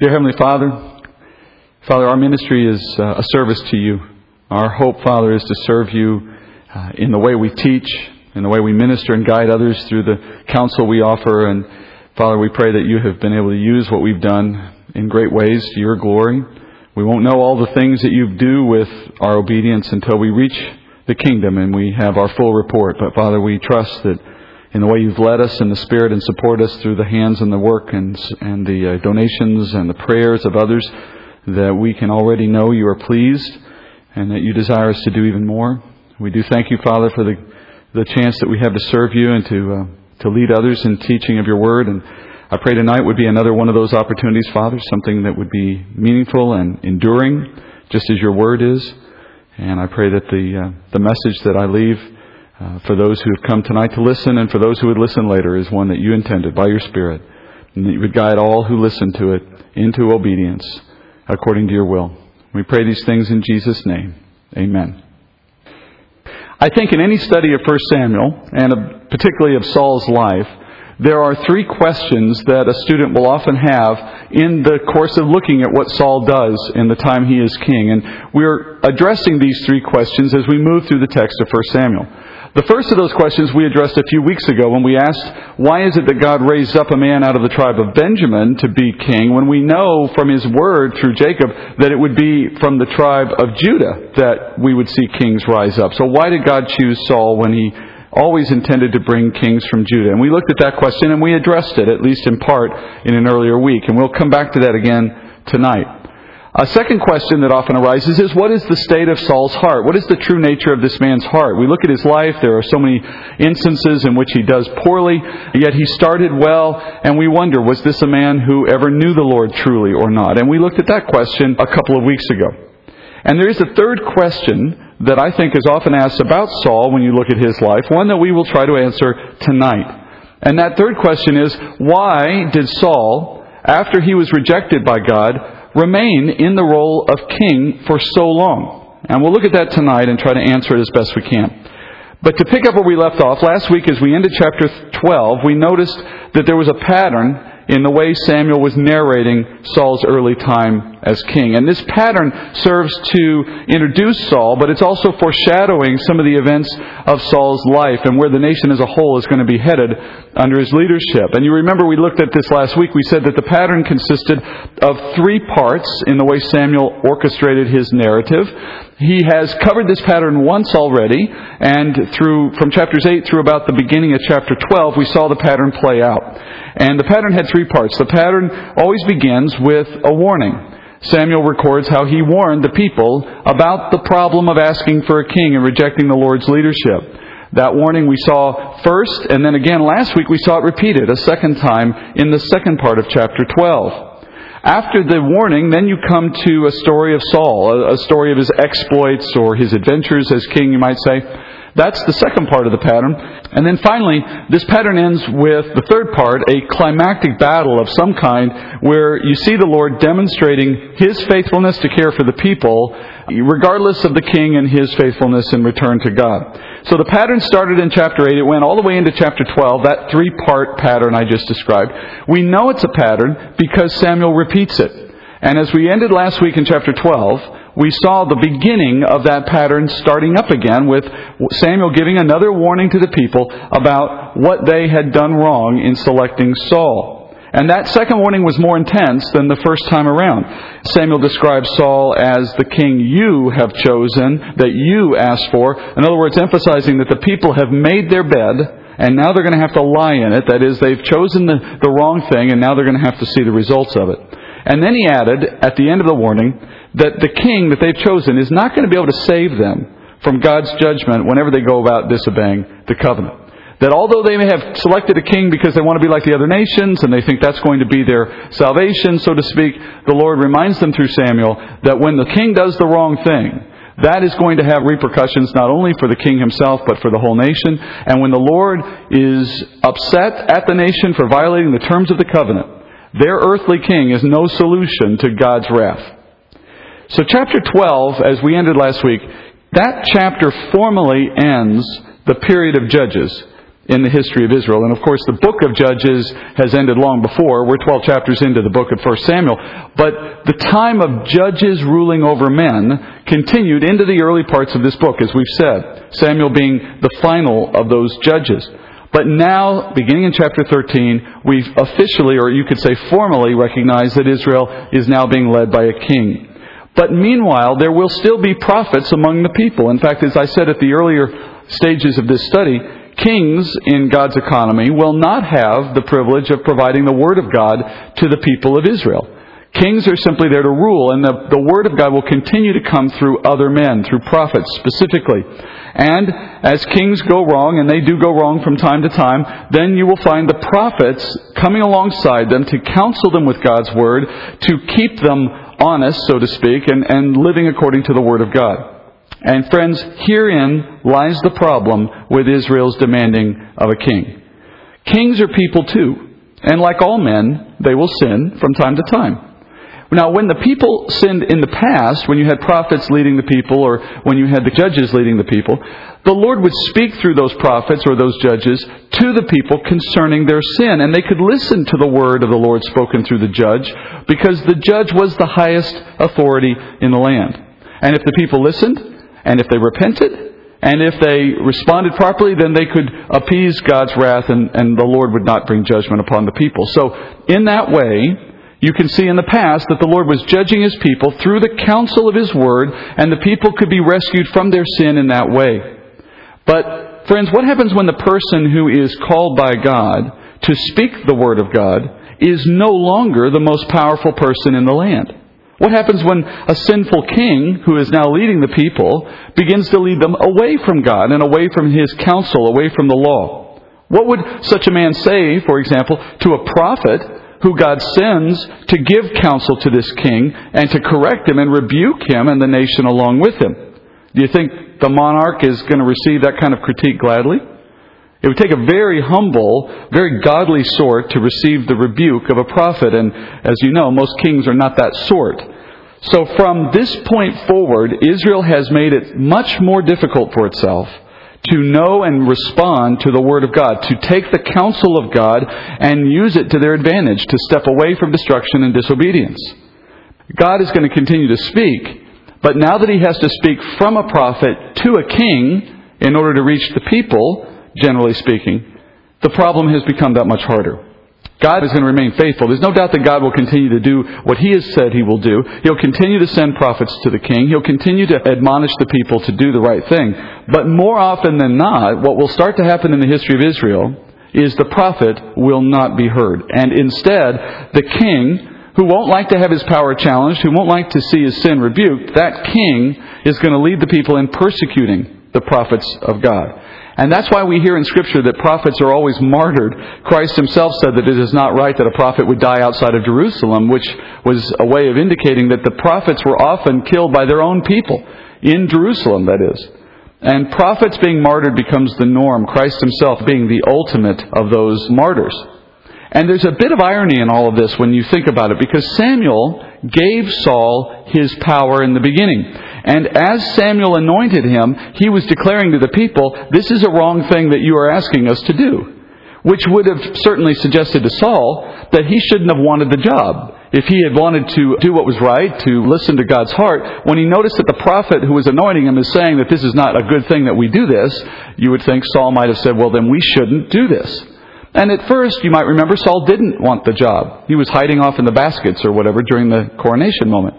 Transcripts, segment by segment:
Dear Heavenly Father, Father, our ministry is uh, a service to you. Our hope, Father, is to serve you uh, in the way we teach, in the way we minister and guide others through the counsel we offer. And Father, we pray that you have been able to use what we've done in great ways to your glory. We won't know all the things that you do with our obedience until we reach the kingdom and we have our full report. But Father, we trust that in the way you've led us in the Spirit and support us through the hands and the work and, and the uh, donations and the prayers of others, that we can already know you are pleased and that you desire us to do even more. We do thank you, Father, for the, the chance that we have to serve you and to, uh, to lead others in teaching of your word. And I pray tonight would be another one of those opportunities, Father, something that would be meaningful and enduring, just as your word is. And I pray that the, uh, the message that I leave uh, for those who have come tonight to listen and for those who would listen later is one that you intended by your Spirit. And that you would guide all who listen to it into obedience according to your will. We pray these things in Jesus' name. Amen. I think in any study of 1 Samuel, and particularly of Saul's life, there are three questions that a student will often have in the course of looking at what Saul does in the time he is king. And we're addressing these three questions as we move through the text of 1 Samuel. The first of those questions we addressed a few weeks ago when we asked, why is it that God raised up a man out of the tribe of Benjamin to be king when we know from his word through Jacob that it would be from the tribe of Judah that we would see kings rise up? So why did God choose Saul when he always intended to bring kings from Judah? And we looked at that question and we addressed it, at least in part, in an earlier week. And we'll come back to that again tonight. A second question that often arises is what is the state of Saul's heart? What is the true nature of this man's heart? We look at his life, there are so many instances in which he does poorly, yet he started well, and we wonder, was this a man who ever knew the Lord truly or not? And we looked at that question a couple of weeks ago. And there is a third question that I think is often asked about Saul when you look at his life, one that we will try to answer tonight. And that third question is, why did Saul, after he was rejected by God, remain in the role of king for so long? And we'll look at that tonight and try to answer it as best we can. But to pick up where we left off, last week as we ended chapter 12, we noticed that there was a pattern in the way Samuel was narrating Saul's early time as king. And this pattern serves to introduce Saul, but it's also foreshadowing some of the events of Saul's life and where the nation as a whole is going to be headed under his leadership. And you remember we looked at this last week. We said that the pattern consisted of three parts in the way Samuel orchestrated his narrative. He has covered this pattern once already, and through from chapters 8 through about the beginning of chapter 12, we saw the pattern play out. And the pattern had three parts. The pattern always begins with a warning. Samuel records how he warned the people about the problem of asking for a king and rejecting the Lord's leadership. That warning we saw first, and then again last week we saw it repeated a second time in the second part of chapter 12. After the warning, then you come to a story of Saul, a story of his exploits or his adventures as king, you might say. That's the second part of the pattern. And then finally, this pattern ends with the third part, a climactic battle of some kind where you see the Lord demonstrating His faithfulness to care for the people, regardless of the king and his faithfulness in return to God. So the pattern started in chapter 8. It went all the way into chapter 12, that three part pattern I just described. We know it's a pattern because Samuel repeats it. And as we ended last week in chapter 12, we saw the beginning of that pattern starting up again with Samuel giving another warning to the people about what they had done wrong in selecting Saul. And that second warning was more intense than the first time around. Samuel describes Saul as the king you have chosen, that you asked for. In other words, emphasizing that the people have made their bed, and now they're going to have to lie in it. That is, they've chosen the, the wrong thing, and now they're going to have to see the results of it. And then he added, at the end of the warning, that the king that they've chosen is not going to be able to save them from God's judgment whenever they go about disobeying the covenant. That although they may have selected a king because they want to be like the other nations and they think that's going to be their salvation, so to speak, the Lord reminds them through Samuel that when the king does the wrong thing, that is going to have repercussions not only for the king himself, but for the whole nation. And when the Lord is upset at the nation for violating the terms of the covenant, their earthly king is no solution to God's wrath. So, chapter 12, as we ended last week, that chapter formally ends the period of Judges. in the history of Israel. And of course, the book of Judges has ended long before. We're 12 chapters into the book of 1 Samuel. But the time of judges ruling over men continued into the early parts of this book, as we've said. Samuel being the final of those judges. But now, beginning in chapter 13, we've officially, or you could say formally, recognized that Israel is now being led by a king. But meanwhile, there will still be prophets among the people. In fact, as I said at the earlier stages of this study, kings in God's economy will not have the privilege of providing the Word of God to the people of Israel. Kings are simply there to rule, and the, the Word of God will continue to come through other men, through prophets specifically. And as kings go wrong, and they do go wrong from time to time, then you will find the prophets coming alongside them to counsel them with God's Word, to keep them honest, so to speak, and, and living according to the Word of God. And friends, herein lies the problem with Israel's demanding of a king. Kings are people too, and like all men, they will sin from time to time. Now, when the people sinned in the past, when you had prophets leading the people, or when you had the judges leading the people, the Lord would speak through those prophets or those judges to the people concerning their sin, and they could listen to the word of the Lord spoken through the judge, because the judge was the highest authority in the land. And if the people listened, and if they repented, and if they responded properly, then they could appease God's wrath, and, and the Lord would not bring judgment upon the people. So, in that way, you can see in the past that the Lord was judging His people through the counsel of His Word, and the people could be rescued from their sin in that way. But, friends, what happens when the person who is called by God to speak the Word of God is no longer the most powerful person in the land? What happens when a sinful king, who is now leading the people, begins to lead them away from God and away from His counsel, away from the law? What would such a man say, for example, to a prophet who God sends to give counsel to this king and to correct him and rebuke him and the nation along with him. Do you think the monarch is going to receive that kind of critique gladly? It would take a very humble, very godly sort to receive the rebuke of a prophet, and as you know, most kings are not that sort. So from this point forward, Israel has made it much more difficult for itself to know and respond to the Word of God, to take the counsel of God and use it to their advantage, to step away from destruction and disobedience. God is going to continue to speak, but now that He has to speak from a prophet to a king in order to reach the people, generally speaking, the problem has become that much harder. God is going to remain faithful. There's no doubt that God will continue to do what He has said He will do. He'll continue to send prophets to the king. He'll continue to admonish the people to do the right thing. But more often than not, what will start to happen in the history of Israel is the prophet will not be heard. And instead, the king, who won't like to have his power challenged, who won't like to see his sin rebuked, that king is going to lead the people in persecuting the prophets of God. And that's why we hear in Scripture that prophets are always martyred. Christ himself said that it is not right that a prophet would die outside of Jerusalem, which was a way of indicating that the prophets were often killed by their own people, in Jerusalem, that is. And prophets being martyred becomes the norm, Christ himself being the ultimate of those martyrs. And there's a bit of irony in all of this when you think about it, because Samuel gave Saul his power in the beginning. And as Samuel anointed him, he was declaring to the people, This is a wrong thing that you are asking us to do. Which would have certainly suggested to Saul that he shouldn't have wanted the job. If he had wanted to do what was right, to listen to God's heart, when he noticed that the prophet who was anointing him is saying that this is not a good thing that we do this, you would think Saul might have said, Well, then we shouldn't do this. And at first, you might remember, Saul didn't want the job. He was hiding off in the baskets or whatever during the coronation moment.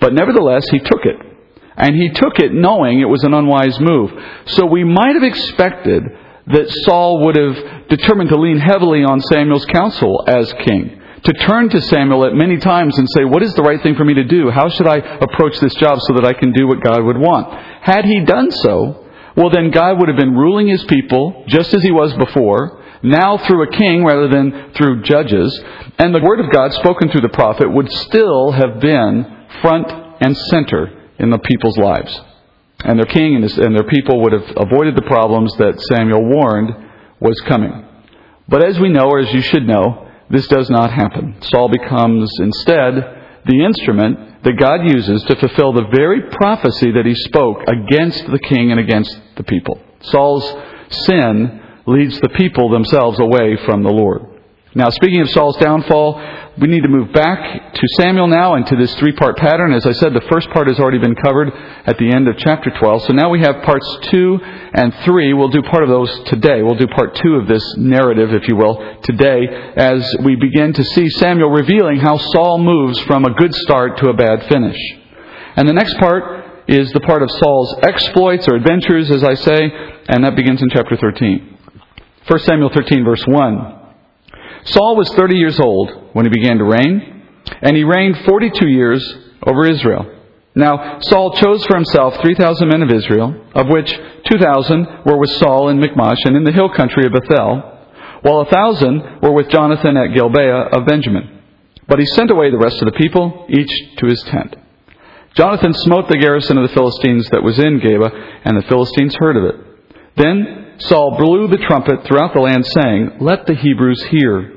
But nevertheless, he took it. And he took it knowing it was an unwise move. So we might have expected that Saul would have determined to lean heavily on Samuel's counsel as king. To turn to Samuel at many times and say, What is the right thing for me to do? How should I approach this job so that I can do what God would want? Had he done so, well, then God would have been ruling his people just as he was before, now through a king rather than through judges, and the word of God spoken through the prophet would still have been front and center in the people's lives. And their king and, his, and their people would have avoided the problems that Samuel warned was coming. But as we know, or as you should know, this does not happen. Saul becomes instead the instrument that God uses to fulfill the very prophecy that he spoke against the king and against the people. Saul's sin leads the people themselves away from the Lord. Now, speaking of Saul's downfall, we need to move back to Samuel now and to this three part pattern. As I said, the first part has already been covered at the end of chapter 12. So now we have parts 2 and 3. We'll do part of those today. We'll do part 2 of this narrative, if you will, today as we begin to see Samuel revealing how Saul moves from a good start to a bad finish. And the next part is the part of Saul's exploits or adventures, as I say, and that begins in chapter 13. 1 Samuel 13, verse 1. Saul was 30 years old when he began to reign, and he reigned 42 years over Israel. Now, Saul chose for himself 3,000 men of Israel, of which 2,000 were with Saul in Michmash and in the hill country of Bethel, while a thousand were with Jonathan at Gibeah of Benjamin. But he sent away the rest of the people, each to his tent. Jonathan smote the garrison of the Philistines that was in Gibeah, and the Philistines heard of it. Then Saul blew the trumpet throughout the land, saying, Let the Hebrews hear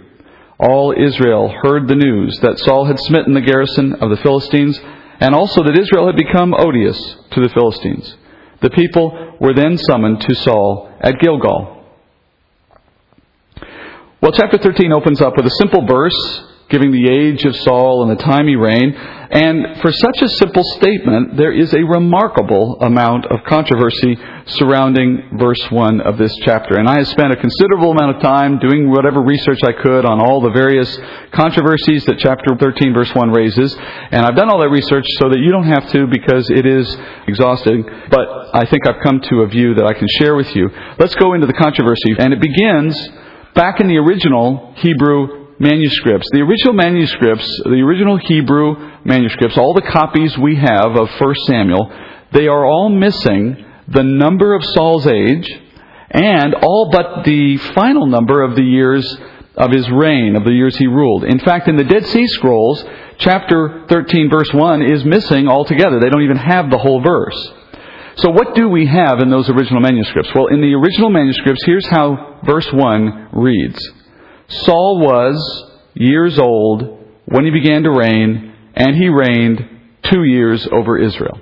all Israel heard the news that Saul had smitten the garrison of the Philistines, and also that Israel had become odious to the Philistines. The people were then summoned to Saul at Gilgal. Well, chapter 13 opens up with a simple verse giving the age of Saul and the time he reigned. And for such a simple statement, there is a remarkable amount of controversy surrounding verse 1 of this chapter. And I have spent a considerable amount of time doing whatever research I could on all the various controversies that chapter 13 verse 1 raises. And I've done all that research so that you don't have to because it is exhausting. But I think I've come to a view that I can share with you. Let's go into the controversy. And it begins back in the original Hebrew manuscripts. The original manuscripts, the original Hebrew manuscripts, all the copies we have of 1 Samuel, they are all missing the number of Saul's age and all but the final number of the years of his reign, of the years he ruled. In fact, in the Dead Sea Scrolls, chapter 13, verse 1 is missing altogether. They don't even have the whole verse. So what do we have in those original manuscripts? Well, in the original manuscripts, here's how verse 1 reads. Saul was years old when he began to reign, and he reigned two years over Israel.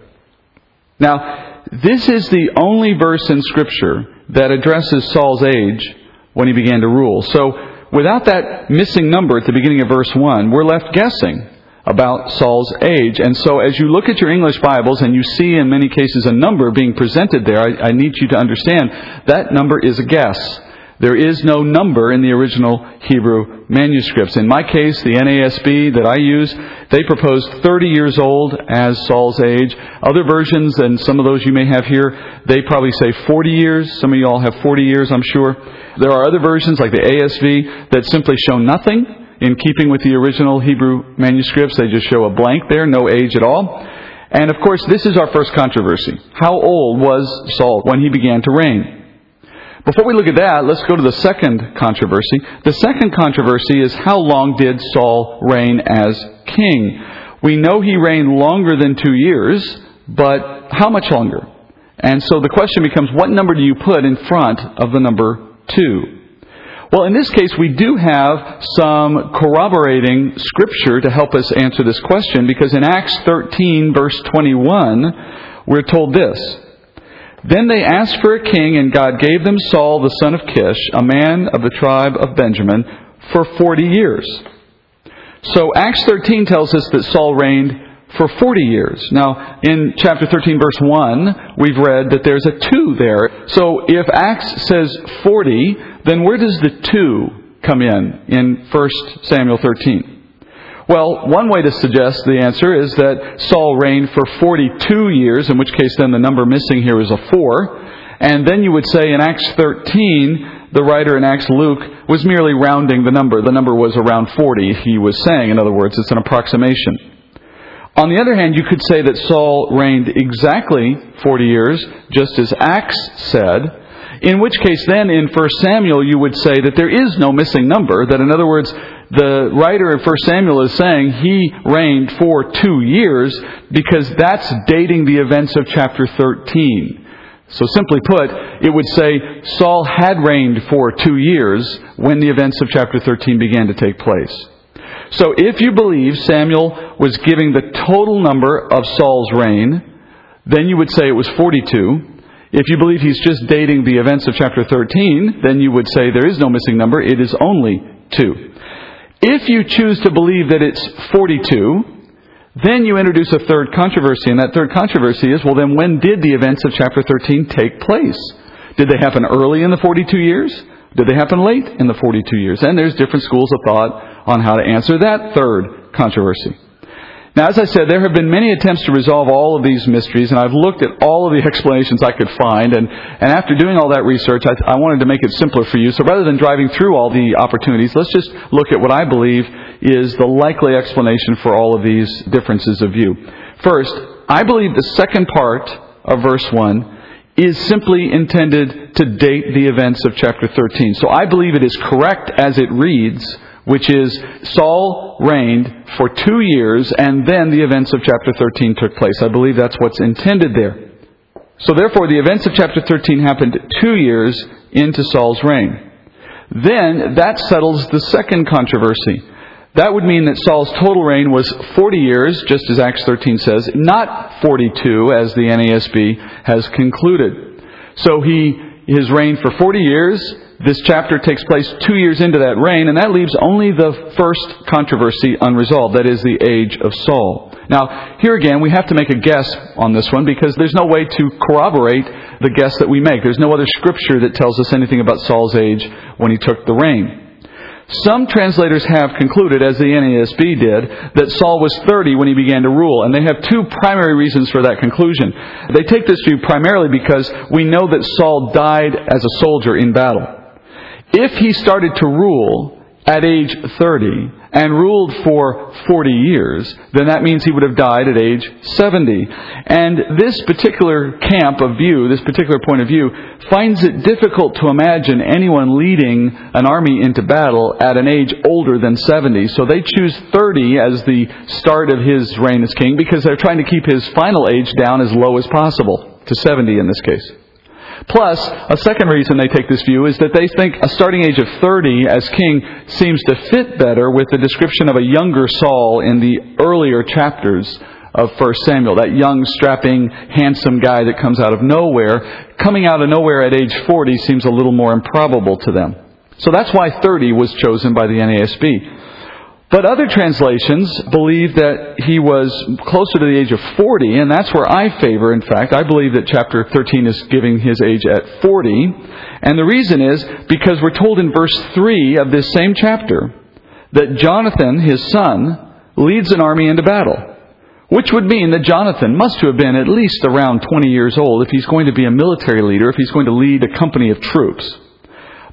Now, this is the only verse in Scripture that addresses Saul's age when he began to rule. So, without that missing number at the beginning of verse 1, we're left guessing about Saul's age. And so, as you look at your English Bibles and you see in many cases a number being presented there, I, I need you to understand that number is a guess. There is no number in the original Hebrew manuscripts. In my case, the NASB that I use, they propose 30 years old as Saul's age. Other versions, and some of those you may have here, they probably say 40 years. Some of you all have 40 years, I'm sure. There are other versions, like the ASV, that simply show nothing in keeping with the original Hebrew manuscripts. They just show a blank there, no age at all. And of course, this is our first controversy. How old was Saul when he began to reign? Before we look at that, let's go to the second controversy. The second controversy is how long did Saul reign as king? We know he reigned longer than two years, but how much longer? And so the question becomes, what number do you put in front of the number two? Well, in this case, we do have some corroborating scripture to help us answer this question because in Acts 13, verse 21, we're told this. Then they asked for a king, and God gave them Saul the son of Kish, a man of the tribe of Benjamin, for 40 years. So Acts 13 tells us that Saul reigned for 40 years. Now, in chapter 13, verse 1, we've read that there's a 2 there. So if Acts says 40, then where does the 2 come in in 1 Samuel 13? Well, one way to suggest the answer is that Saul reigned for 42 years, in which case then the number missing here is a 4. And then you would say in Acts 13, the writer in Acts Luke was merely rounding the number. The number was around 40, he was saying. In other words, it's an approximation. On the other hand, you could say that Saul reigned exactly 40 years, just as Acts said, in which case then in 1 Samuel you would say that there is no missing number, that in other words, the writer of 1 Samuel is saying he reigned for two years because that's dating the events of chapter 13. So simply put, it would say Saul had reigned for two years when the events of chapter 13 began to take place. So if you believe Samuel was giving the total number of Saul's reign, then you would say it was 42. If you believe he's just dating the events of chapter 13, then you would say there is no missing number, it is only 2. If you choose to believe that it's 42, then you introduce a third controversy, and that third controversy is, well then when did the events of chapter 13 take place? Did they happen early in the 42 years? Did they happen late in the 42 years? And there's different schools of thought on how to answer that third controversy. Now, as I said, there have been many attempts to resolve all of these mysteries, and I've looked at all of the explanations I could find, and, and after doing all that research, I, I wanted to make it simpler for you. So rather than driving through all the opportunities, let's just look at what I believe is the likely explanation for all of these differences of view. First, I believe the second part of verse 1 is simply intended to date the events of chapter 13. So I believe it is correct as it reads, which is Saul reigned for two years and then the events of chapter 13 took place. I believe that's what's intended there. So therefore the events of chapter 13 happened two years into Saul's reign. Then that settles the second controversy. That would mean that Saul's total reign was 40 years, just as Acts 13 says, not 42 as the NASB has concluded. So he his reign for 40 years. This chapter takes place two years into that reign, and that leaves only the first controversy unresolved. That is the age of Saul. Now, here again, we have to make a guess on this one because there's no way to corroborate the guess that we make. There's no other scripture that tells us anything about Saul's age when he took the reign. Some translators have concluded, as the NASB did, that Saul was 30 when he began to rule, and they have two primary reasons for that conclusion. They take this view primarily because we know that Saul died as a soldier in battle. If he started to rule at age 30, and ruled for 40 years, then that means he would have died at age 70. And this particular camp of view, this particular point of view, finds it difficult to imagine anyone leading an army into battle at an age older than 70. So they choose 30 as the start of his reign as king because they're trying to keep his final age down as low as possible, to 70 in this case. Plus, a second reason they take this view is that they think a starting age of 30 as king seems to fit better with the description of a younger Saul in the earlier chapters of 1 Samuel. That young, strapping, handsome guy that comes out of nowhere. Coming out of nowhere at age 40 seems a little more improbable to them. So that's why 30 was chosen by the NASB. But other translations believe that he was closer to the age of 40, and that's where I favor, in fact. I believe that chapter 13 is giving his age at 40. And the reason is because we're told in verse 3 of this same chapter that Jonathan, his son, leads an army into battle. Which would mean that Jonathan must have been at least around 20 years old if he's going to be a military leader, if he's going to lead a company of troops.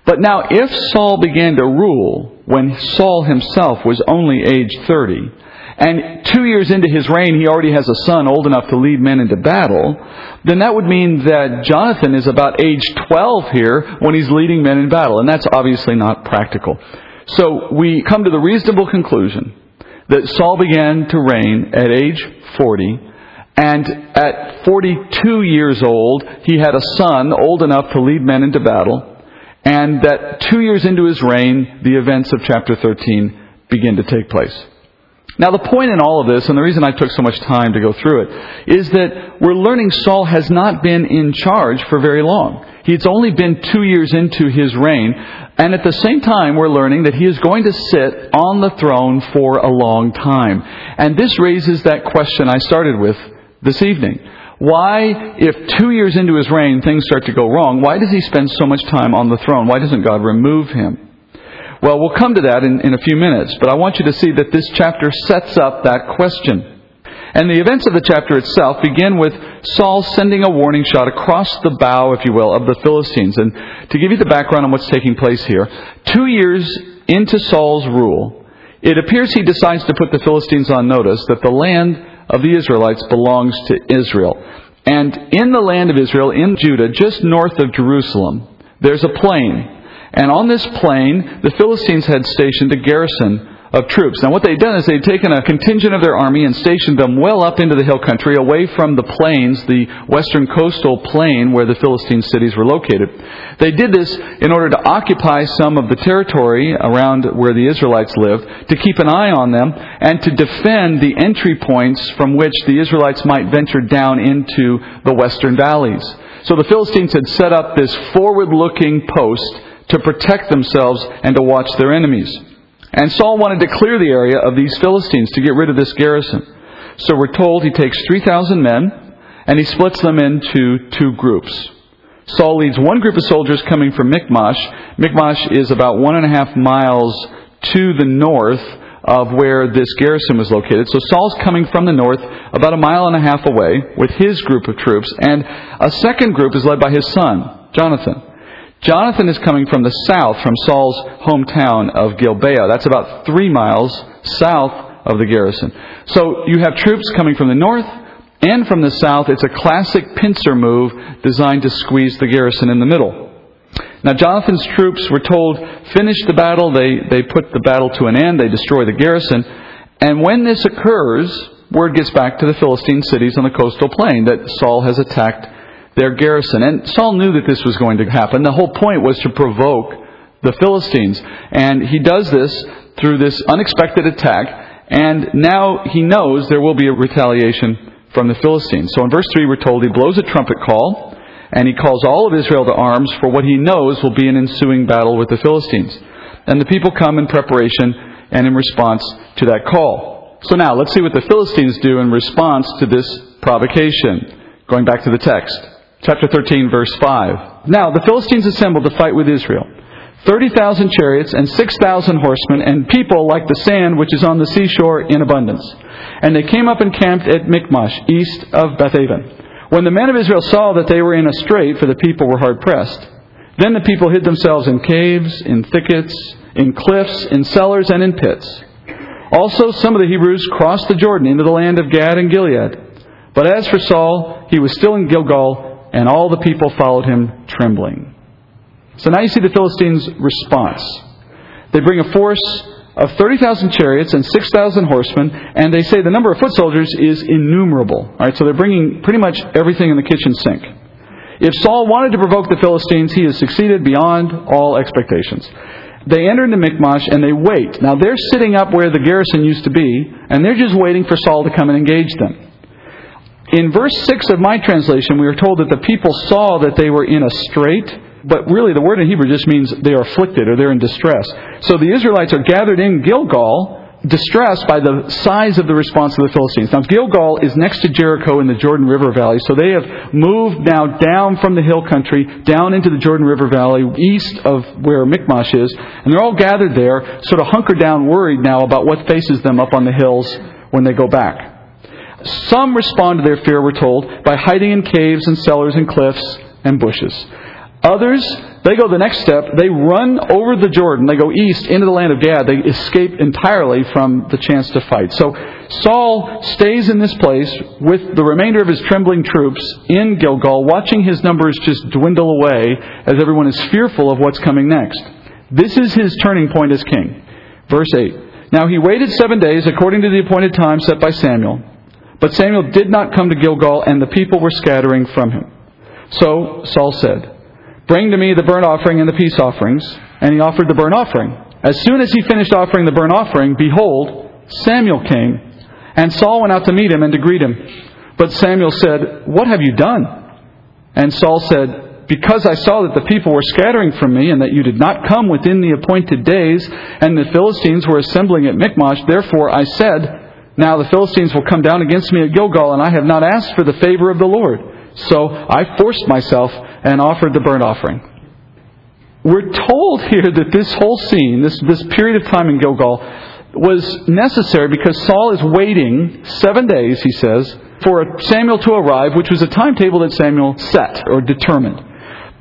But now, if Saul began to rule when Saul himself was only age 30, and two years into his reign he already has a son old enough to lead men into battle, then that would mean that Jonathan is about age 12 here when he's leading men in battle, and that's obviously not practical. So we come to the reasonable conclusion that Saul began to reign at age 40, and at 42 years old, he had a son old enough to lead men into battle, and that two years into his reign, the events of chapter 13 begin to take place. Now, the point in all of this, and the reason I took so much time to go through it, is that we're learning Saul has not been in charge for very long. He's only been two years into his reign, and at the same time, we're learning that he is going to sit on the throne for a long time. And this raises that question I started with this evening. Why, if two years into his reign things start to go wrong, why does he spend so much time on the throne? Why doesn't God remove him? Well, we'll come to that in, in a few minutes, but I want you to see that this chapter sets up that question. And the events of the chapter itself begin with Saul sending a warning shot across the bow, if you will, of the Philistines. And to give you the background on what's taking place here, two years into Saul's rule, it appears he decides to put the Philistines on notice that the land of the Israelites belongs to Israel. And in the land of Israel, in Judah, just north of Jerusalem, there's a plain. And on this plain, the Philistines had stationed a garrison of troops. Now, what they'd done is they'd taken a contingent of their army and stationed them well up into the hill country, away from the plains, the western coastal plain where the Philistine cities were located. They did this in order to occupy some of the territory around where the Israelites lived, to keep an eye on them, and to defend the entry points from which the Israelites might venture down into the western valleys. So the Philistines had set up this forward looking post to protect themselves and to watch their enemies. And Saul wanted to clear the area of these Philistines to get rid of this garrison. So we're told he takes 3,000 men and he splits them into two groups. Saul leads one group of soldiers coming from Michmash. Michmash is about one and a half miles to the north of where this garrison was located. So Saul's coming from the north, about a mile and a half away, with his group of troops, and a second group is led by his son, Jonathan. Jonathan is coming from the south, from Saul's hometown of Gibeah. That's about three miles south of the garrison. So you have troops coming from the north and from the south. It's a classic pincer move designed to squeeze the garrison in the middle. Now, Jonathan's troops were told, finish the battle. They, they put the battle to an end. They destroy the garrison. And when this occurs, word gets back to the Philistine cities on the coastal plain that Saul has attacked their garrison. And Saul knew that this was going to happen. The whole point was to provoke the Philistines. And he does this through this unexpected attack. And now he knows there will be a retaliation from the Philistines. So in verse 3, we're told he blows a trumpet call, and he calls all of Israel to arms for what he knows will be an ensuing battle with the Philistines. And the people come in preparation and in response to that call. So now, let's see what the Philistines do in response to this provocation. Going back to the text. Chapter 13, verse 5. Now, the Philistines assembled to fight with Israel. 30,000 chariots and 6,000 horsemen and people like the sand which is on the seashore in abundance. And they came up and camped at Michmash, east of Bethaven. When the men of Israel saw that they were in a strait, for the people were hard pressed, then the people hid themselves in caves, in thickets, in cliffs, in cellars, and in pits. Also, some of the Hebrews crossed the Jordan into the land of Gad and Gilead. But as for Saul, he was still in Gilgal and all the people followed him trembling. So now you see the Philistines' response. They bring a force of 30,000 chariots and 6,000 horsemen, and they say the number of foot soldiers is innumerable. All right, so they're bringing pretty much everything in the kitchen sink. If Saul wanted to provoke the Philistines, he has succeeded beyond all expectations. They enter into Michmash and they wait. Now they're sitting up where the garrison used to be, and they're just waiting for Saul to come and engage them. In verse 6 of my translation, we are told that the people saw that they were in a strait, but really the word in Hebrew just means they are afflicted or they're in distress. So the Israelites are gathered in Gilgal, distressed by the size of the response of the Philistines. Now, Gilgal is next to Jericho in the Jordan River Valley, so they have moved now down from the hill country, down into the Jordan River Valley, east of where Michmash is, and they're all gathered there, sort of hunkered down, worried now about what faces them up on the hills when they go back. Some respond to their fear, we're told, by hiding in caves and cellars and cliffs and bushes. Others, they go the next step. They run over the Jordan. They go east into the land of Gad. They escape entirely from the chance to fight. So Saul stays in this place with the remainder of his trembling troops in Gilgal, watching his numbers just dwindle away as everyone is fearful of what's coming next. This is his turning point as king. Verse 8. Now he waited seven days according to the appointed time set by Samuel. But Samuel did not come to Gilgal, and the people were scattering from him. So Saul said, Bring to me the burnt offering and the peace offerings. And he offered the burnt offering. As soon as he finished offering the burnt offering, behold, Samuel came. And Saul went out to meet him and to greet him. But Samuel said, What have you done? And Saul said, Because I saw that the people were scattering from me, and that you did not come within the appointed days, and the Philistines were assembling at Michmash, therefore I said, now the Philistines will come down against me at Gilgal, and I have not asked for the favor of the Lord. So I forced myself and offered the burnt offering. We're told here that this whole scene, this, this period of time in Gilgal, was necessary because Saul is waiting seven days, he says, for Samuel to arrive, which was a timetable that Samuel set or determined.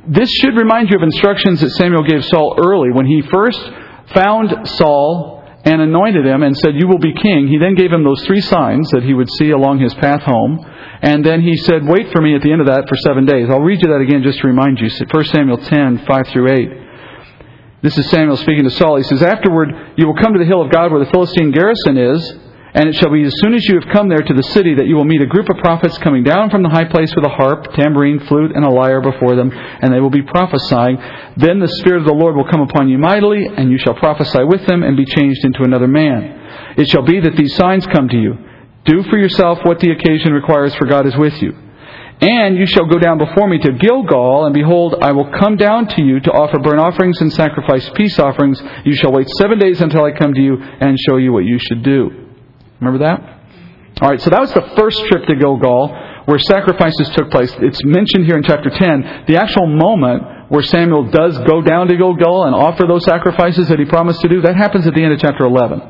This should remind you of instructions that Samuel gave Saul early when he first found Saul and anointed him and said, You will be king. He then gave him those three signs that he would see along his path home. And then he said, Wait for me at the end of that for seven days. I'll read you that again just to remind you. 1 Samuel 10, 5 through 8. This is Samuel speaking to Saul. He says, Afterward, you will come to the hill of God where the Philistine garrison is and it shall be as soon as you have come there to the city that you will meet a group of prophets coming down from the high place with a harp, tambourine, flute, and a lyre before them, and they will be prophesying. Then the Spirit of the Lord will come upon you mightily, and you shall prophesy with them and be changed into another man. It shall be that these signs come to you. Do for yourself what the occasion requires, for God is with you. And you shall go down before me to Gilgal, and behold, I will come down to you to offer burnt offerings and sacrifice peace offerings. You shall wait seven days until I come to you and show you what you should do. Remember that? All right, so that was the first trip to Gilgal where sacrifices took place. It's mentioned here in chapter 10. The actual moment where Samuel does go down to Gilgal and offer those sacrifices that he promised to do, that happens at the end of chapter 11.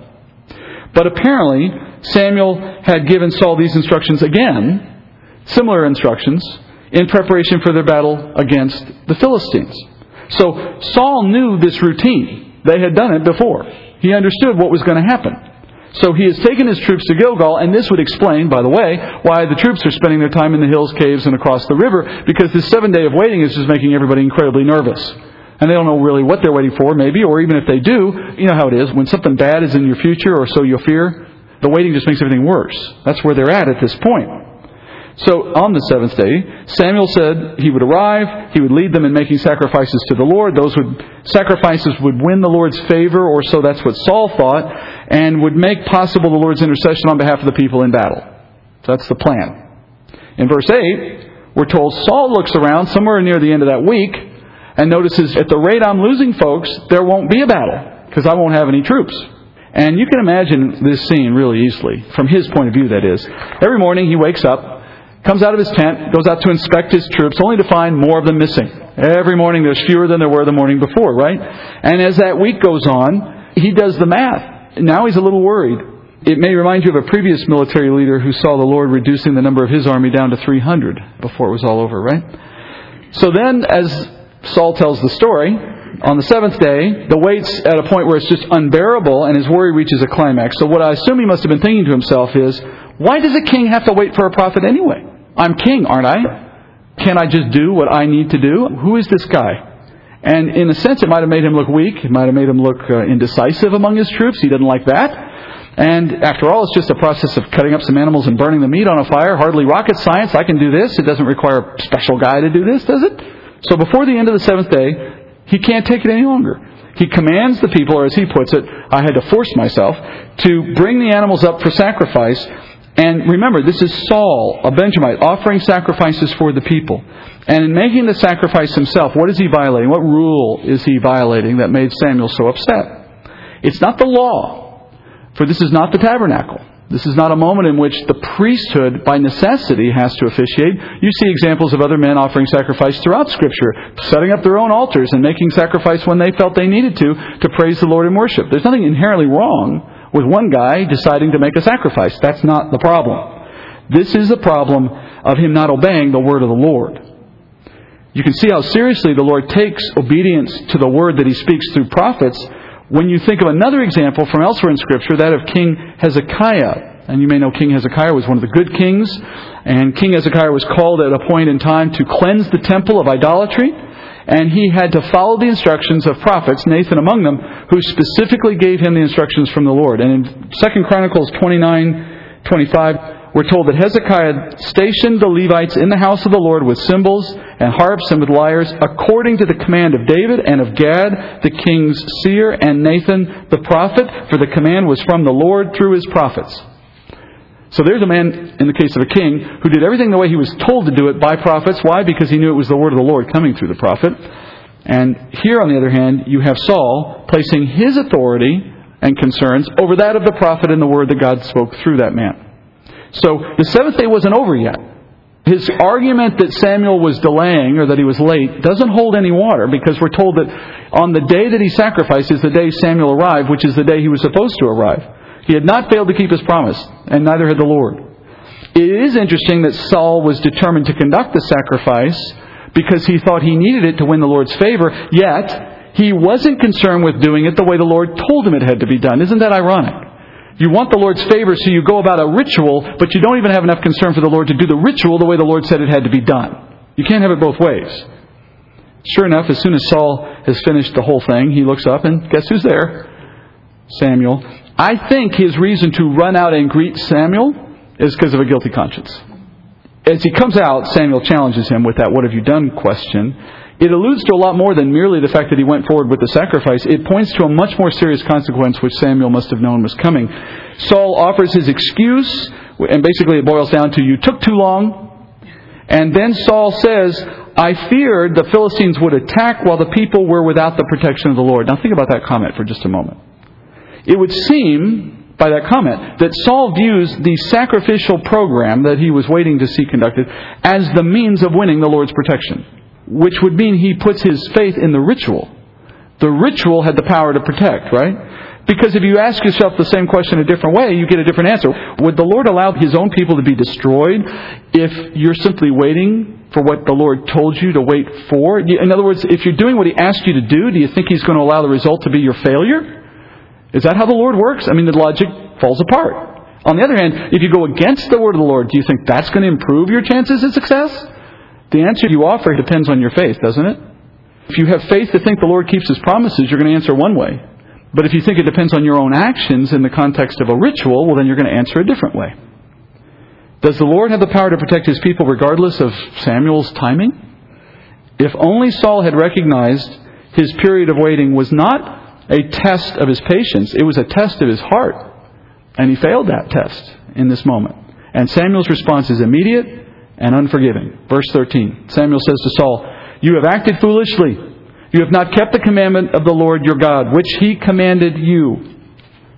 But apparently, Samuel had given Saul these instructions again similar instructions in preparation for their battle against the Philistines. So Saul knew this routine. They had done it before. He understood what was going to happen. So he has taken his troops to Gilgal, and this would explain, by the way, why the troops are spending their time in the hills, caves, and across the river, because this seven day of waiting is just making everybody incredibly nervous. And they don't know really what they're waiting for, maybe, or even if they do, you know how it is. When something bad is in your future, or so you fear, the waiting just makes everything worse. That's where they're at at this point. So on the seventh day, Samuel said he would arrive, he would lead them in making sacrifices to the Lord. Those would, sacrifices would win the Lord's favor, or so that's what Saul thought, and would make possible the Lord's intercession on behalf of the people in battle. That's the plan. In verse 8, we're told Saul looks around somewhere near the end of that week and notices at the rate I'm losing folks, there won't be a battle because I won't have any troops. And you can imagine this scene really easily, from his point of view, that is. Every morning he wakes up, comes out of his tent, goes out to inspect his troops, only to find more of them missing. Every morning there's fewer than there were the morning before, right? And as that week goes on, he does the math. Now he's a little worried. It may remind you of a previous military leader who saw the Lord reducing the number of his army down to 300 before it was all over, right? So then, as Saul tells the story, on the seventh day, the weight's at a point where it's just unbearable and his worry reaches a climax. So what I assume he must have been thinking to himself is, why does a king have to wait for a prophet anyway? I'm king, aren't I? Can I just do what I need to do? Who is this guy? And in a sense, it might have made him look weak. It might have made him look uh, indecisive among his troops. He didn't like that. And after all, it's just a process of cutting up some animals and burning the meat on a fire. Hardly rocket science. I can do this. It doesn't require a special guy to do this, does it? So before the end of the seventh day, he can't take it any longer. He commands the people, or as he puts it, I had to force myself, to bring the animals up for sacrifice and remember, this is Saul, a Benjamite, offering sacrifices for the people. And in making the sacrifice himself, what is he violating? What rule is he violating that made Samuel so upset? It's not the law, for this is not the tabernacle. This is not a moment in which the priesthood, by necessity, has to officiate. You see examples of other men offering sacrifice throughout Scripture, setting up their own altars and making sacrifice when they felt they needed to, to praise the Lord in worship. There's nothing inherently wrong with one guy deciding to make a sacrifice. That's not the problem. This is the problem of him not obeying the word of the Lord. You can see how seriously the Lord takes obedience to the word that he speaks through prophets when you think of another example from elsewhere in Scripture, that of King Hezekiah. And you may know King Hezekiah was one of the good kings. And King Hezekiah was called at a point in time to cleanse the temple of idolatry and he had to follow the instructions of prophets, Nathan among them, who specifically gave him the instructions from the Lord. And in 2 Chronicles 29, 25, we're told that Hezekiah stationed the Levites in the house of the Lord with cymbals and harps and with lyres, according to the command of David and of Gad, the king's seer, and Nathan the prophet, for the command was from the Lord through his prophets. So there's a man, in the case of a king, who did everything the way he was told to do it by prophets. Why? Because he knew it was the word of the Lord coming through the prophet. And here, on the other hand, you have Saul placing his authority and concerns over that of the prophet and the word that God spoke through that man. So the seventh day wasn't over yet. His argument that Samuel was delaying or that he was late doesn't hold any water because we're told that on the day that he sacrificed is the day Samuel arrived, which is the day he was supposed to arrive. He had not failed to keep his promise, and neither had the Lord. It is interesting that Saul was determined to conduct the sacrifice because he thought he needed it to win the Lord's favor, yet he wasn't concerned with doing it the way the Lord told him it had to be done. Isn't that ironic? You want the Lord's favor, so you go about a ritual, but you don't even have enough concern for the Lord to do the ritual the way the Lord said it had to be done. You can't have it both ways. Sure enough, as soon as Saul has finished the whole thing, he looks up and guess who's there? Samuel. I think his reason to run out and greet Samuel is because of a guilty conscience. As he comes out, Samuel challenges him with that what have you done question. It alludes to a lot more than merely the fact that he went forward with the sacrifice. It points to a much more serious consequence which Samuel must have known was coming. Saul offers his excuse, and basically it boils down to you took too long, And then Saul says, I feared the Philistines would attack while the people were without the protection of the Lord. Now think about that comment for just a moment. It would seem, by that comment, that Saul views the sacrificial program that he was waiting to see conducted as the means of winning the Lord's protection, which would mean he puts his faith in the ritual. The ritual had the power to protect, right? Because if you ask yourself the same question a different way, you get a different answer. Would the Lord allow his own people to be destroyed if you're simply waiting for what the Lord told you to wait for? In other words, if you're doing what He asked you to do, do you think He's going to allow the result to be your failure? Is that how the Lord works? I mean, the logic falls apart. On the other hand, if you go against the word of the Lord, do you think that's going to improve your chances of success? The answer you offer depends on your faith, doesn't it? If you have faith to think the Lord keeps His promises, you're going to answer one way. But if you think it depends on your own actions in the context of a ritual, well, then you're going to answer a different way. Does the Lord have the power to protect his people regardless of Samuel's timing? If only Saul had recognized his period of waiting was not a test of his patience, it was a test of his heart. And he failed that test in this moment. And Samuel's response is immediate and unforgiving. Verse 13 Samuel says to Saul, You have acted foolishly. You have not kept the commandment of the Lord your God, which he commanded you.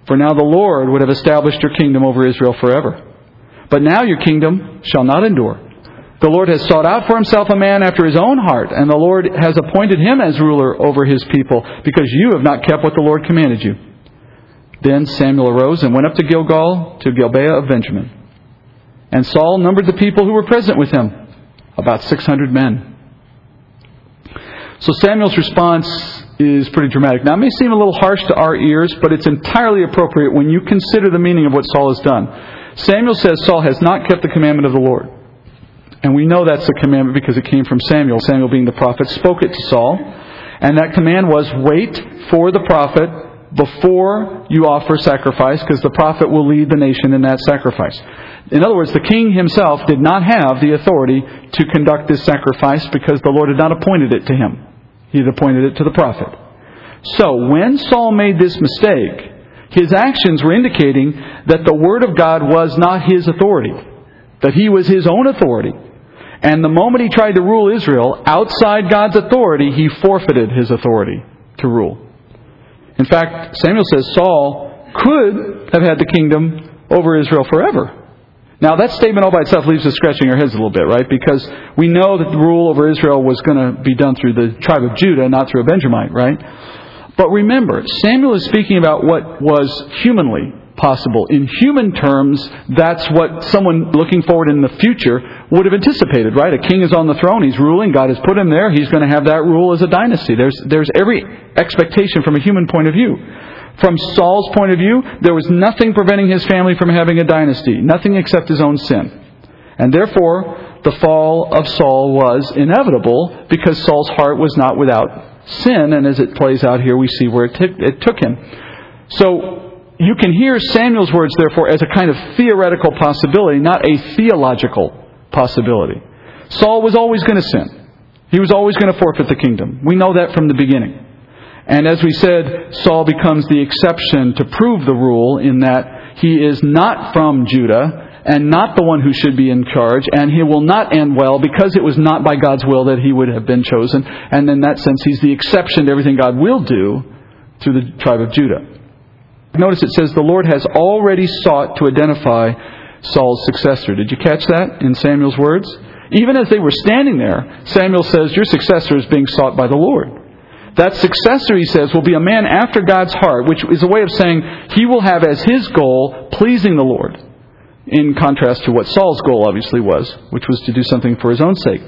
For now the Lord would have established your kingdom over Israel forever. But now your kingdom shall not endure. The Lord has sought out for himself a man after his own heart, and the Lord has appointed him as ruler over his people, because you have not kept what the Lord commanded you. Then Samuel arose and went up to Gilgal, to Gibeah of Benjamin. And Saul numbered the people who were present with him, about 600 men. So Samuel's response is pretty dramatic. Now, it may seem a little harsh to our ears, but it's entirely appropriate when you consider the meaning of what Saul has done. Samuel says Saul has not kept the commandment of the Lord. And we know that's a commandment because it came from Samuel. Samuel, being the prophet, spoke it to Saul. And that command was wait for the prophet before you offer sacrifice, because the prophet will lead the nation in that sacrifice. In other words, the king himself did not have the authority to conduct this sacrifice because the Lord had not appointed it to him. He had appointed it to the prophet. So when Saul made this mistake, his actions were indicating that the Word of God was not his authority, that he was his own authority. And the moment he tried to rule Israel outside God's authority, he forfeited his authority to rule. In fact, Samuel says Saul could have had the kingdom over Israel forever. Now, that statement all by itself leaves us scratching our heads a little bit, right? Because we know that the rule over Israel was going to be done through the tribe of Judah, not through a Benjamite, right? But remember, Samuel is speaking about what was humanly possible. In human terms, that's what someone looking forward in the future would have anticipated, right? A king is on the throne, he's ruling, God has put him there, he's going to have that rule as a dynasty. There's, there's every expectation from a human point of view. From Saul's point of view, there was nothing preventing his family from having a dynasty, nothing except his own sin. And therefore, the fall of Saul was inevitable because Saul's heart was not without sin, and as it plays out here, we see where it, t- it took him. So you can hear Samuel's words, therefore, as a kind of theoretical possibility, not a theological possibility. Saul was always going to sin. He was always going to forfeit the kingdom. We know that from the beginning. And as we said, Saul becomes the exception to prove the rule in that he is not from Judah, and not the one who should be in charge, and he will not end well because it was not by God's will that he would have been chosen. And in that sense, he's the exception to everything God will do through the tribe of Judah. Notice it says, The Lord has already sought to identify Saul's successor. Did you catch that in Samuel's words? Even as they were standing there, Samuel says, Your successor is being sought by the Lord. That successor, he says, will be a man after God's heart, which is a way of saying he will have as his goal pleasing the Lord in contrast to what Saul's goal obviously was, which was to do something for his own sake.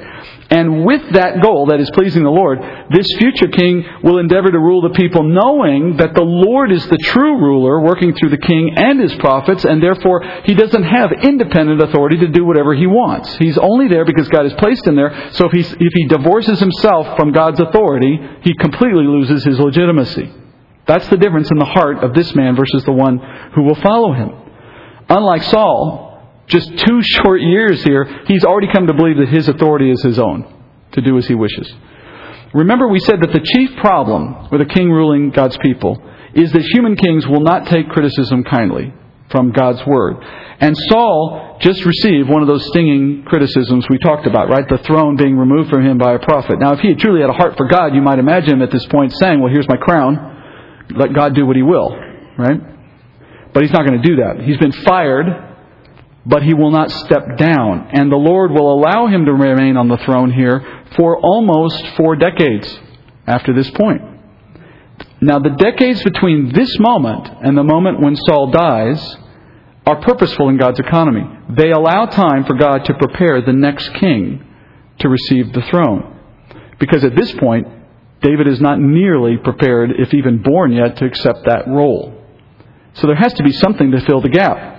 And with that goal, that is pleasing the Lord, this future king will endeavor to rule the people knowing that the Lord is the true ruler working through the king and his prophets, and therefore he doesn't have independent authority to do whatever he wants. He's only there because God has placed him there, so if, he's, if he divorces himself from God's authority, he completely loses his legitimacy. That's the difference in the heart of this man versus the one who will follow him. Unlike Saul, just two short years here, he's already come to believe that his authority is his own, to do as he wishes. Remember, we said that the chief problem with a king ruling God's people is that human kings will not take criticism kindly from God's word. And Saul just received one of those stinging criticisms we talked about, right? The throne being removed from him by a prophet. Now, if he had truly had a heart for God, you might imagine him at this point saying, Well, here's my crown. Let God do what he will, right? But he's not going to do that. He's been fired, but he will not step down. And the Lord will allow him to remain on the throne here for almost four decades after this point. Now, the decades between this moment and the moment when Saul dies are purposeful in God's economy. They allow time for God to prepare the next king to receive the throne. Because at this point, David is not nearly prepared, if even born yet, to accept that role. So there has to be something to fill the gap.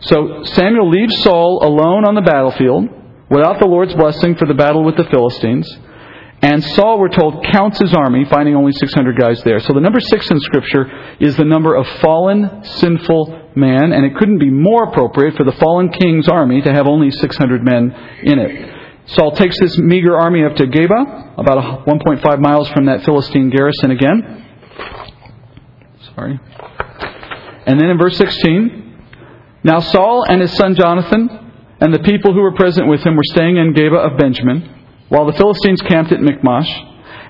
So Samuel leaves Saul alone on the battlefield without the Lord's blessing for the battle with the Philistines. And Saul, we're told, counts his army, finding only 600 guys there. So the number six in Scripture is the number of fallen, sinful man, and it couldn't be more appropriate for the fallen king's army to have only 600 men in it. Saul takes this meager army up to Geba, about 1.5 miles from that Philistine garrison again. Sorry. And then in verse 16, now Saul and his son Jonathan and the people who were present with him were staying in Geba of Benjamin while the Philistines camped at Michmash.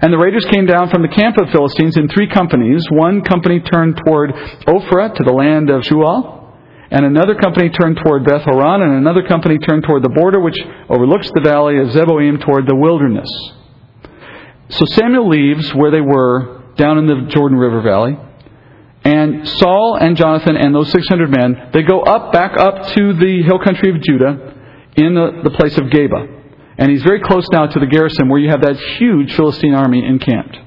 And the raiders came down from the camp of Philistines in three companies. One company turned toward Ophrah to the land of Shual, and another company turned toward Beth Horon, and another company turned toward the border which overlooks the valley of Zeboim toward the wilderness. So Samuel leaves where they were down in the Jordan River Valley, and Saul and Jonathan and those 600 men, they go up, back up to the hill country of Judah in the, the place of Geba. And he's very close now to the garrison where you have that huge Philistine army encamped.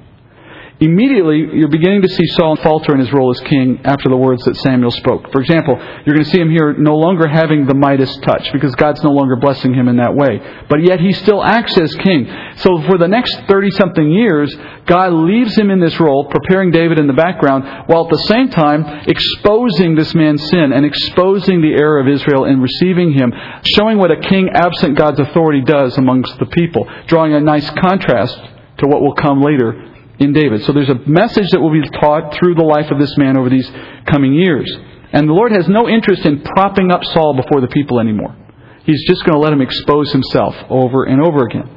Immediately, you're beginning to see Saul falter in his role as king after the words that Samuel spoke. For example, you're going to see him here no longer having the Midas touch because God's no longer blessing him in that way. But yet he still acts as king. So for the next 30 something years, God leaves him in this role, preparing David in the background, while at the same time exposing this man's sin and exposing the error of Israel and receiving him, showing what a king absent God's authority does amongst the people, drawing a nice contrast to what will come later in David. So there's a message that will be taught through the life of this man over these coming years. And the Lord has no interest in propping up Saul before the people anymore. He's just going to let him expose himself over and over again.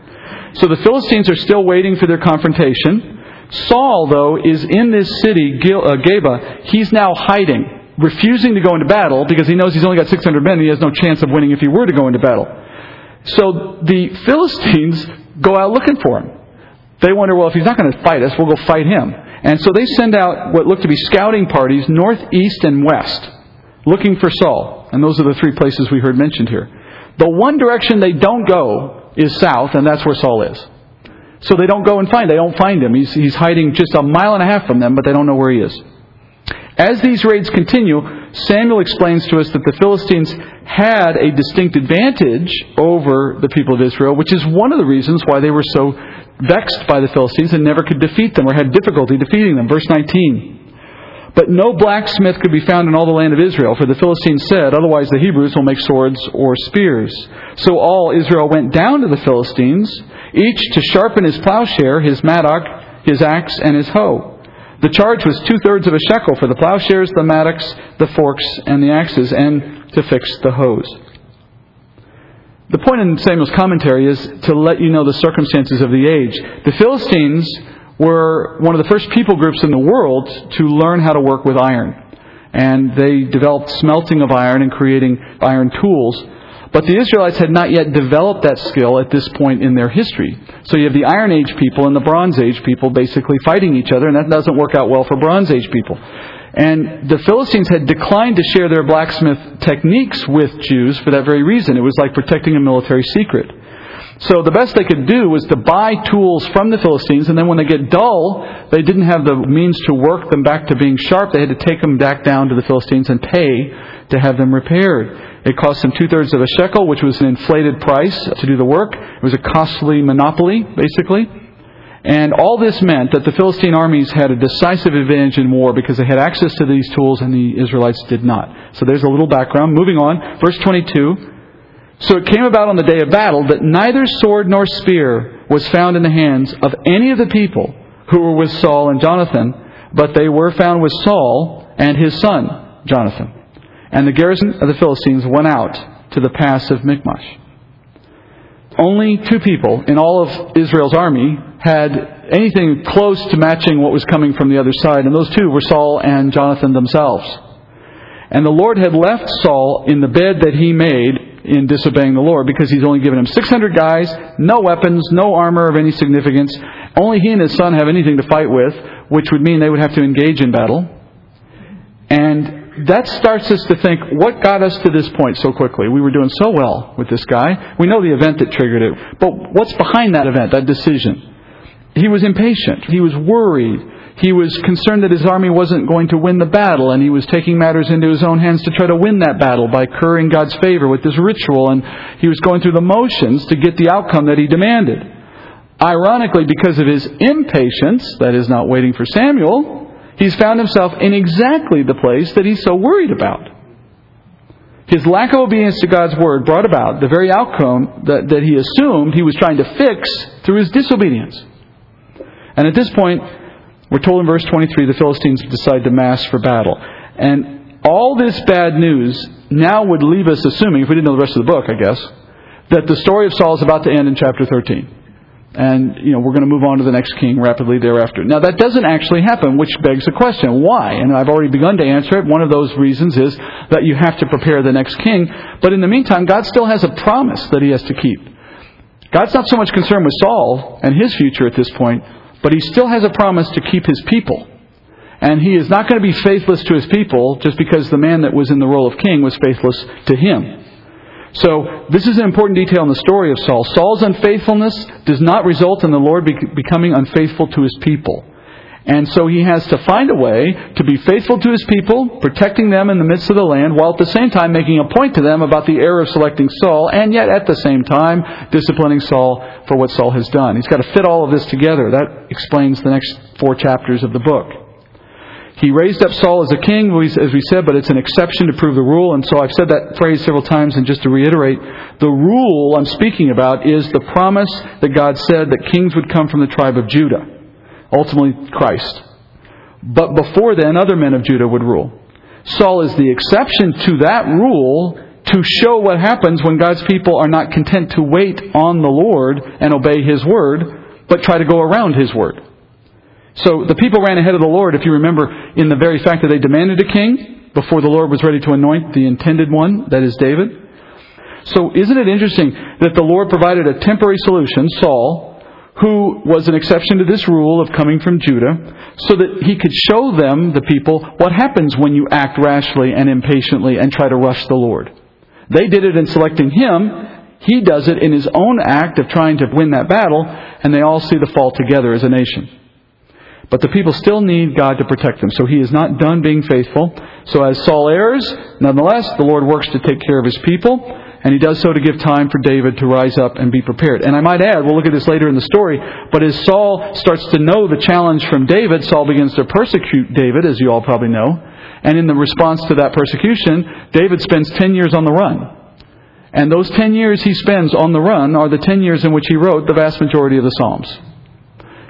So the Philistines are still waiting for their confrontation. Saul, though, is in this city, uh, Geba. He's now hiding, refusing to go into battle because he knows he's only got 600 men and he has no chance of winning if he were to go into battle. So the Philistines go out looking for him. They wonder, well, if he's not going to fight us, we'll go fight him. And so they send out what look to be scouting parties north, east, and west looking for Saul. And those are the three places we heard mentioned here. The one direction they don't go is south, and that's where Saul is. So they don't go and find. They don't find him. He's, he's hiding just a mile and a half from them, but they don't know where he is. As these raids continue, Samuel explains to us that the Philistines had a distinct advantage over the people of Israel, which is one of the reasons why they were so vexed by the Philistines and never could defeat them or had difficulty defeating them. Verse 19. But no blacksmith could be found in all the land of Israel, for the Philistines said, Otherwise the Hebrews will make swords or spears. So all Israel went down to the Philistines, each to sharpen his plowshare, his mattock, his axe, and his hoe. The charge was two thirds of a shekel for the plowshares, the mattocks, the forks, and the axes, and to fix the hoes. The point in Samuel's commentary is to let you know the circumstances of the age. The Philistines were one of the first people groups in the world to learn how to work with iron. And they developed smelting of iron and creating iron tools. But the Israelites had not yet developed that skill at this point in their history. So you have the Iron Age people and the Bronze Age people basically fighting each other, and that doesn't work out well for Bronze Age people. And the Philistines had declined to share their blacksmith techniques with Jews for that very reason. It was like protecting a military secret. So the best they could do was to buy tools from the Philistines, and then when they get dull, they didn't have the means to work them back to being sharp. They had to take them back down to the Philistines and pay to have them repaired. It cost them two thirds of a shekel, which was an inflated price to do the work. It was a costly monopoly, basically. And all this meant that the Philistine armies had a decisive advantage in war because they had access to these tools and the Israelites did not. So there's a little background. Moving on, verse 22. So it came about on the day of battle that neither sword nor spear was found in the hands of any of the people who were with Saul and Jonathan, but they were found with Saul and his son, Jonathan. And the garrison of the Philistines went out to the pass of Michmash. Only two people in all of Israel's army had anything close to matching what was coming from the other side, and those two were Saul and Jonathan themselves. And the Lord had left Saul in the bed that he made in disobeying the Lord because he's only given him 600 guys, no weapons, no armor of any significance. Only he and his son have anything to fight with, which would mean they would have to engage in battle. And that starts us to think what got us to this point so quickly? We were doing so well with this guy. We know the event that triggered it. But what's behind that event, that decision? He was impatient. He was worried. He was concerned that his army wasn't going to win the battle, and he was taking matters into his own hands to try to win that battle by currying God's favor with this ritual, and he was going through the motions to get the outcome that he demanded. Ironically, because of his impatience, that is, not waiting for Samuel, he's found himself in exactly the place that he's so worried about. His lack of obedience to God's word brought about the very outcome that, that he assumed he was trying to fix through his disobedience. And at this point, we're told in verse 23 the Philistines decide to mass for battle. And all this bad news now would leave us assuming, if we didn't know the rest of the book, I guess, that the story of Saul is about to end in chapter 13. And, you know, we're going to move on to the next king rapidly thereafter. Now, that doesn't actually happen, which begs the question, why? And I've already begun to answer it. One of those reasons is that you have to prepare the next king. But in the meantime, God still has a promise that he has to keep. God's not so much concerned with Saul and his future at this point, but he still has a promise to keep his people. And he is not going to be faithless to his people just because the man that was in the role of king was faithless to him. So, this is an important detail in the story of Saul. Saul's unfaithfulness does not result in the Lord becoming unfaithful to his people. And so he has to find a way to be faithful to his people, protecting them in the midst of the land, while at the same time making a point to them about the error of selecting Saul, and yet at the same time disciplining Saul for what Saul has done. He's got to fit all of this together. That explains the next four chapters of the book. He raised up Saul as a king, as we said, but it's an exception to prove the rule. And so I've said that phrase several times, and just to reiterate, the rule I'm speaking about is the promise that God said that kings would come from the tribe of Judah ultimately Christ. But before then, other men of Judah would rule. Saul is the exception to that rule to show what happens when God's people are not content to wait on the Lord and obey His word, but try to go around His word. So the people ran ahead of the Lord, if you remember, in the very fact that they demanded a king before the Lord was ready to anoint the intended one, that is David. So isn't it interesting that the Lord provided a temporary solution, Saul, who was an exception to this rule of coming from Judah, so that he could show them, the people, what happens when you act rashly and impatiently and try to rush the Lord. They did it in selecting him. He does it in his own act of trying to win that battle, and they all see the fall together as a nation. But the people still need God to protect them, so he is not done being faithful. So as Saul errs, nonetheless, the Lord works to take care of his people and he does so to give time for David to rise up and be prepared. And I might add, we'll look at this later in the story, but as Saul starts to know the challenge from David, Saul begins to persecute David, as you all probably know. And in the response to that persecution, David spends 10 years on the run. And those 10 years he spends on the run are the 10 years in which he wrote the vast majority of the Psalms.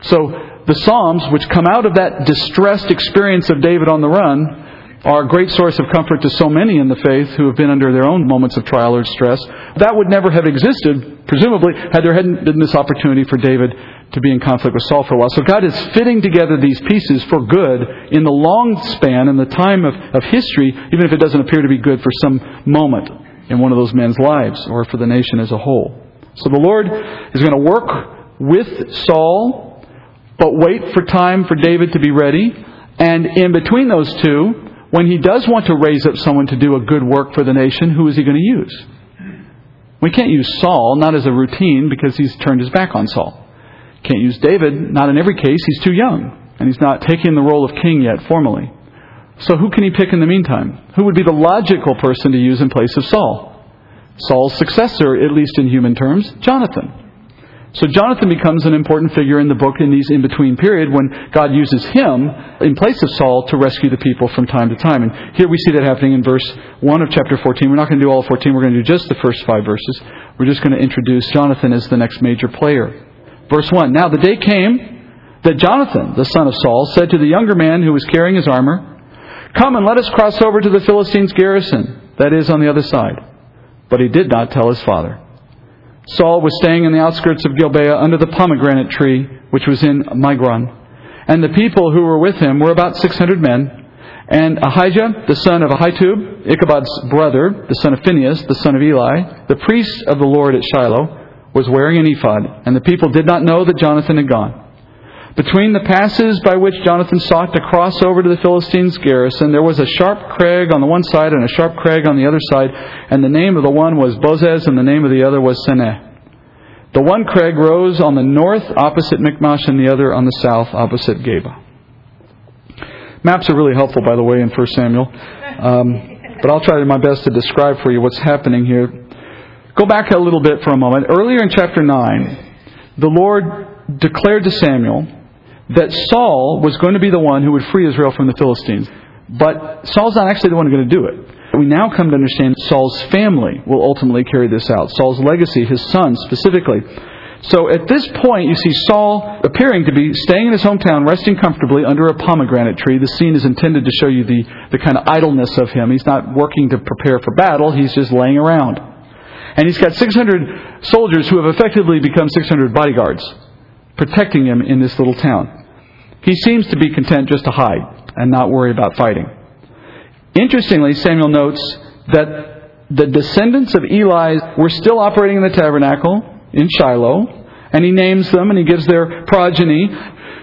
So, the Psalms, which come out of that distressed experience of David on the run, are a great source of comfort to so many in the faith who have been under their own moments of trial or stress. That would never have existed, presumably, had there hadn't been this opportunity for David to be in conflict with Saul for a while. So God is fitting together these pieces for good in the long span, in the time of, of history, even if it doesn't appear to be good for some moment in one of those men's lives or for the nation as a whole. So the Lord is going to work with Saul, but wait for time for David to be ready. And in between those two, when he does want to raise up someone to do a good work for the nation, who is he going to use? We can't use Saul, not as a routine, because he's turned his back on Saul. Can't use David, not in every case, he's too young, and he's not taking the role of king yet formally. So who can he pick in the meantime? Who would be the logical person to use in place of Saul? Saul's successor, at least in human terms, Jonathan. So Jonathan becomes an important figure in the book in these in between period when God uses him in place of Saul to rescue the people from time to time. And here we see that happening in verse 1 of chapter 14. We're not going to do all 14, we're going to do just the first five verses. We're just going to introduce Jonathan as the next major player. Verse 1 Now the day came that Jonathan, the son of Saul, said to the younger man who was carrying his armor, Come and let us cross over to the Philistines' garrison, that is, on the other side. but he did not tell his father. Saul was staying in the outskirts of Gibeah under the pomegranate tree, which was in Migron. And the people who were with him were about 600 men. And Ahijah, the son of Ahitub, Ichabod's brother, the son of Phinehas, the son of Eli, the priest of the Lord at Shiloh, was wearing an ephod. And the people did not know that Jonathan had gone. Between the passes by which Jonathan sought to cross over to the Philistines' garrison, there was a sharp crag on the one side and a sharp crag on the other side, and the name of the one was Bozez, and the name of the other was Seneh. The one crag rose on the north opposite Michmash, and the other on the south opposite Geba. Maps are really helpful, by the way, in 1 Samuel. Um, but I'll try my best to describe for you what's happening here. Go back a little bit for a moment. Earlier in chapter 9, the Lord declared to Samuel that Saul was going to be the one who would free Israel from the Philistines. But Saul's not actually the one who's going to do it. We now come to understand Saul's family will ultimately carry this out. Saul's legacy, his son specifically. So at this point, you see Saul appearing to be staying in his hometown, resting comfortably under a pomegranate tree. The scene is intended to show you the, the kind of idleness of him. He's not working to prepare for battle, he's just laying around. And he's got 600 soldiers who have effectively become 600 bodyguards protecting him in this little town. He seems to be content just to hide and not worry about fighting. Interestingly, Samuel notes that the descendants of Eli were still operating in the tabernacle in Shiloh, and he names them and he gives their progeny.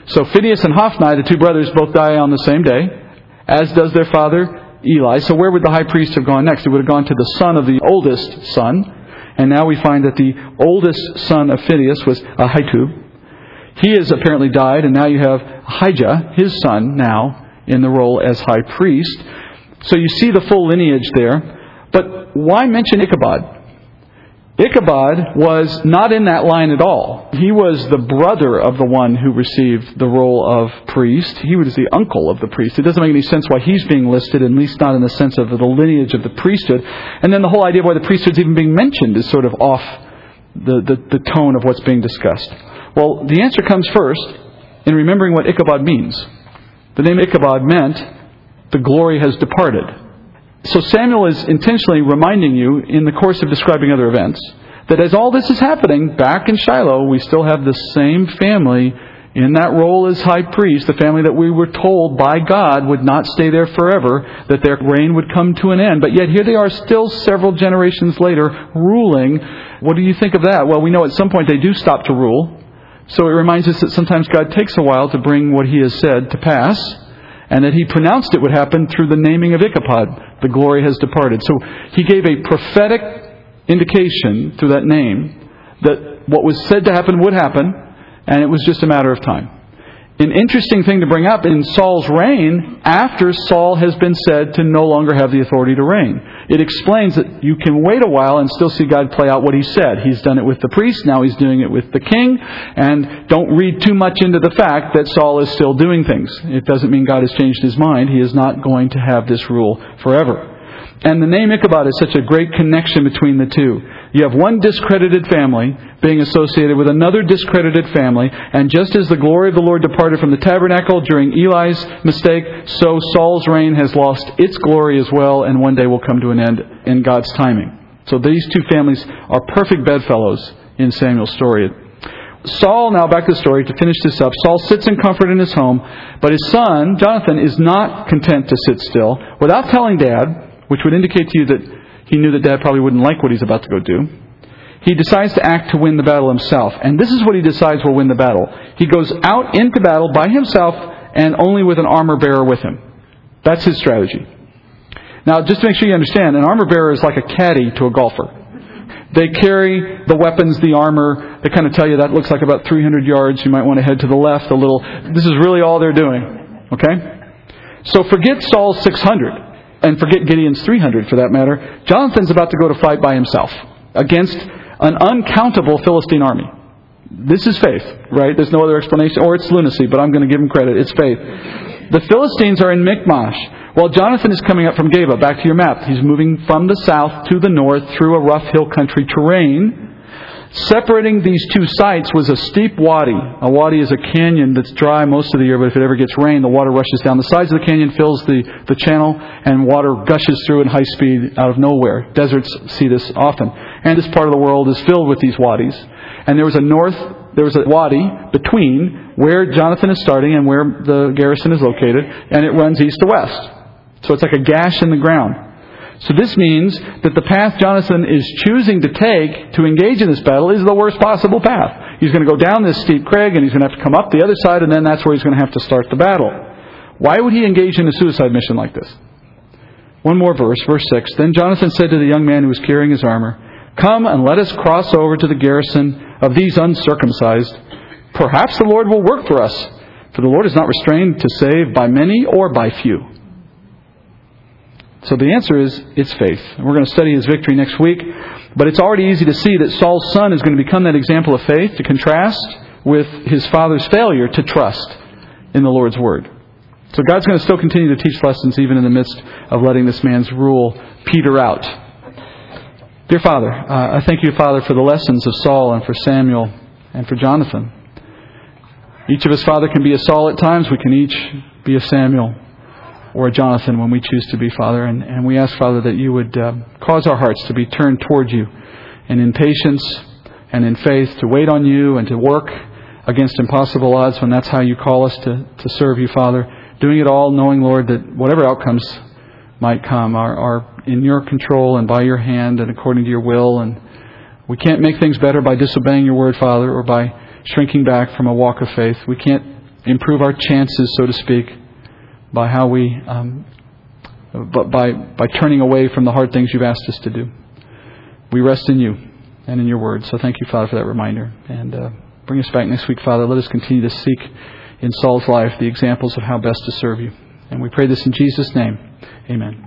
So Phinehas and Hophni, the two brothers, both die on the same day, as does their father Eli. So where would the high priest have gone next? It would have gone to the son of the oldest son. And now we find that the oldest son of Phinehas was Ahitub. He has apparently died, and now you have Ahijah, his son, now in the role as high priest. So you see the full lineage there. But why mention Ichabod? Ichabod was not in that line at all. He was the brother of the one who received the role of priest. He was the uncle of the priest. It doesn't make any sense why he's being listed, at least not in the sense of the lineage of the priesthood. And then the whole idea of why the priesthood's even being mentioned is sort of off the, the, the tone of what's being discussed. Well, the answer comes first in remembering what Ichabod means. The name Ichabod meant the glory has departed. So Samuel is intentionally reminding you, in the course of describing other events, that as all this is happening back in Shiloh, we still have the same family in that role as high priest, the family that we were told by God would not stay there forever, that their reign would come to an end. But yet here they are still several generations later ruling. What do you think of that? Well, we know at some point they do stop to rule. So it reminds us that sometimes God takes a while to bring what He has said to pass, and that He pronounced it would happen through the naming of Ichabod. The glory has departed. So He gave a prophetic indication through that name that what was said to happen would happen, and it was just a matter of time an interesting thing to bring up in Saul's reign after Saul has been said to no longer have the authority to reign. It explains that you can wait a while and still see God play out what he said. He's done it with the priest, now he's doing it with the king, and don't read too much into the fact that Saul is still doing things. It doesn't mean God has changed his mind. He is not going to have this rule forever. And the name Ichabod is such a great connection between the two. You have one discredited family being associated with another discredited family, and just as the glory of the Lord departed from the tabernacle during Eli's mistake, so Saul's reign has lost its glory as well, and one day will come to an end in God's timing. So these two families are perfect bedfellows in Samuel's story. Saul, now back to the story, to finish this up, Saul sits in comfort in his home, but his son, Jonathan, is not content to sit still. Without telling dad, which would indicate to you that he knew that dad probably wouldn't like what he's about to go do. He decides to act to win the battle himself. And this is what he decides will win the battle. He goes out into battle by himself and only with an armor bearer with him. That's his strategy. Now, just to make sure you understand, an armor bearer is like a caddy to a golfer. They carry the weapons, the armor. They kind of tell you that looks like about 300 yards. You might want to head to the left a little. This is really all they're doing. Okay? So forget Saul's 600 and forget Gideon's 300 for that matter, Jonathan's about to go to fight by himself against an uncountable Philistine army. This is faith, right? There's no other explanation, or it's lunacy, but I'm going to give him credit. It's faith. The Philistines are in Michmash. While Jonathan is coming up from Geba, back to your map, he's moving from the south to the north through a rough hill country terrain. Separating these two sites was a steep wadi. A wadi is a canyon that's dry most of the year, but if it ever gets rain, the water rushes down the sides of the canyon, fills the, the channel, and water gushes through at high speed out of nowhere. Deserts see this often. And this part of the world is filled with these wadis. And there was a north, there was a wadi between where Jonathan is starting and where the garrison is located, and it runs east to west. So it's like a gash in the ground. So this means that the path Jonathan is choosing to take to engage in this battle is the worst possible path. He's going to go down this steep crag and he's going to have to come up the other side and then that's where he's going to have to start the battle. Why would he engage in a suicide mission like this? One more verse, verse 6. Then Jonathan said to the young man who was carrying his armor, Come and let us cross over to the garrison of these uncircumcised. Perhaps the Lord will work for us, for the Lord is not restrained to save by many or by few. So the answer is it's faith. We're going to study his victory next week, but it's already easy to see that Saul's son is going to become that example of faith to contrast with his father's failure to trust in the Lord's word. So God's going to still continue to teach lessons even in the midst of letting this man's rule peter out. Dear Father, uh, I thank you, Father, for the lessons of Saul and for Samuel and for Jonathan. Each of us, Father, can be a Saul at times. We can each be a Samuel or Jonathan when we choose to be, Father. And, and we ask, Father, that you would uh, cause our hearts to be turned toward you and in patience and in faith to wait on you and to work against impossible odds when that's how you call us to, to serve you, Father. Doing it all knowing, Lord, that whatever outcomes might come are, are in your control and by your hand and according to your will. And we can't make things better by disobeying your word, Father, or by shrinking back from a walk of faith. We can't improve our chances, so to speak, by how we, um, but by, by turning away from the hard things you've asked us to do. We rest in you and in your word. So thank you, Father, for that reminder. And uh, bring us back next week, Father. Let us continue to seek in Saul's life the examples of how best to serve you. And we pray this in Jesus' name. Amen.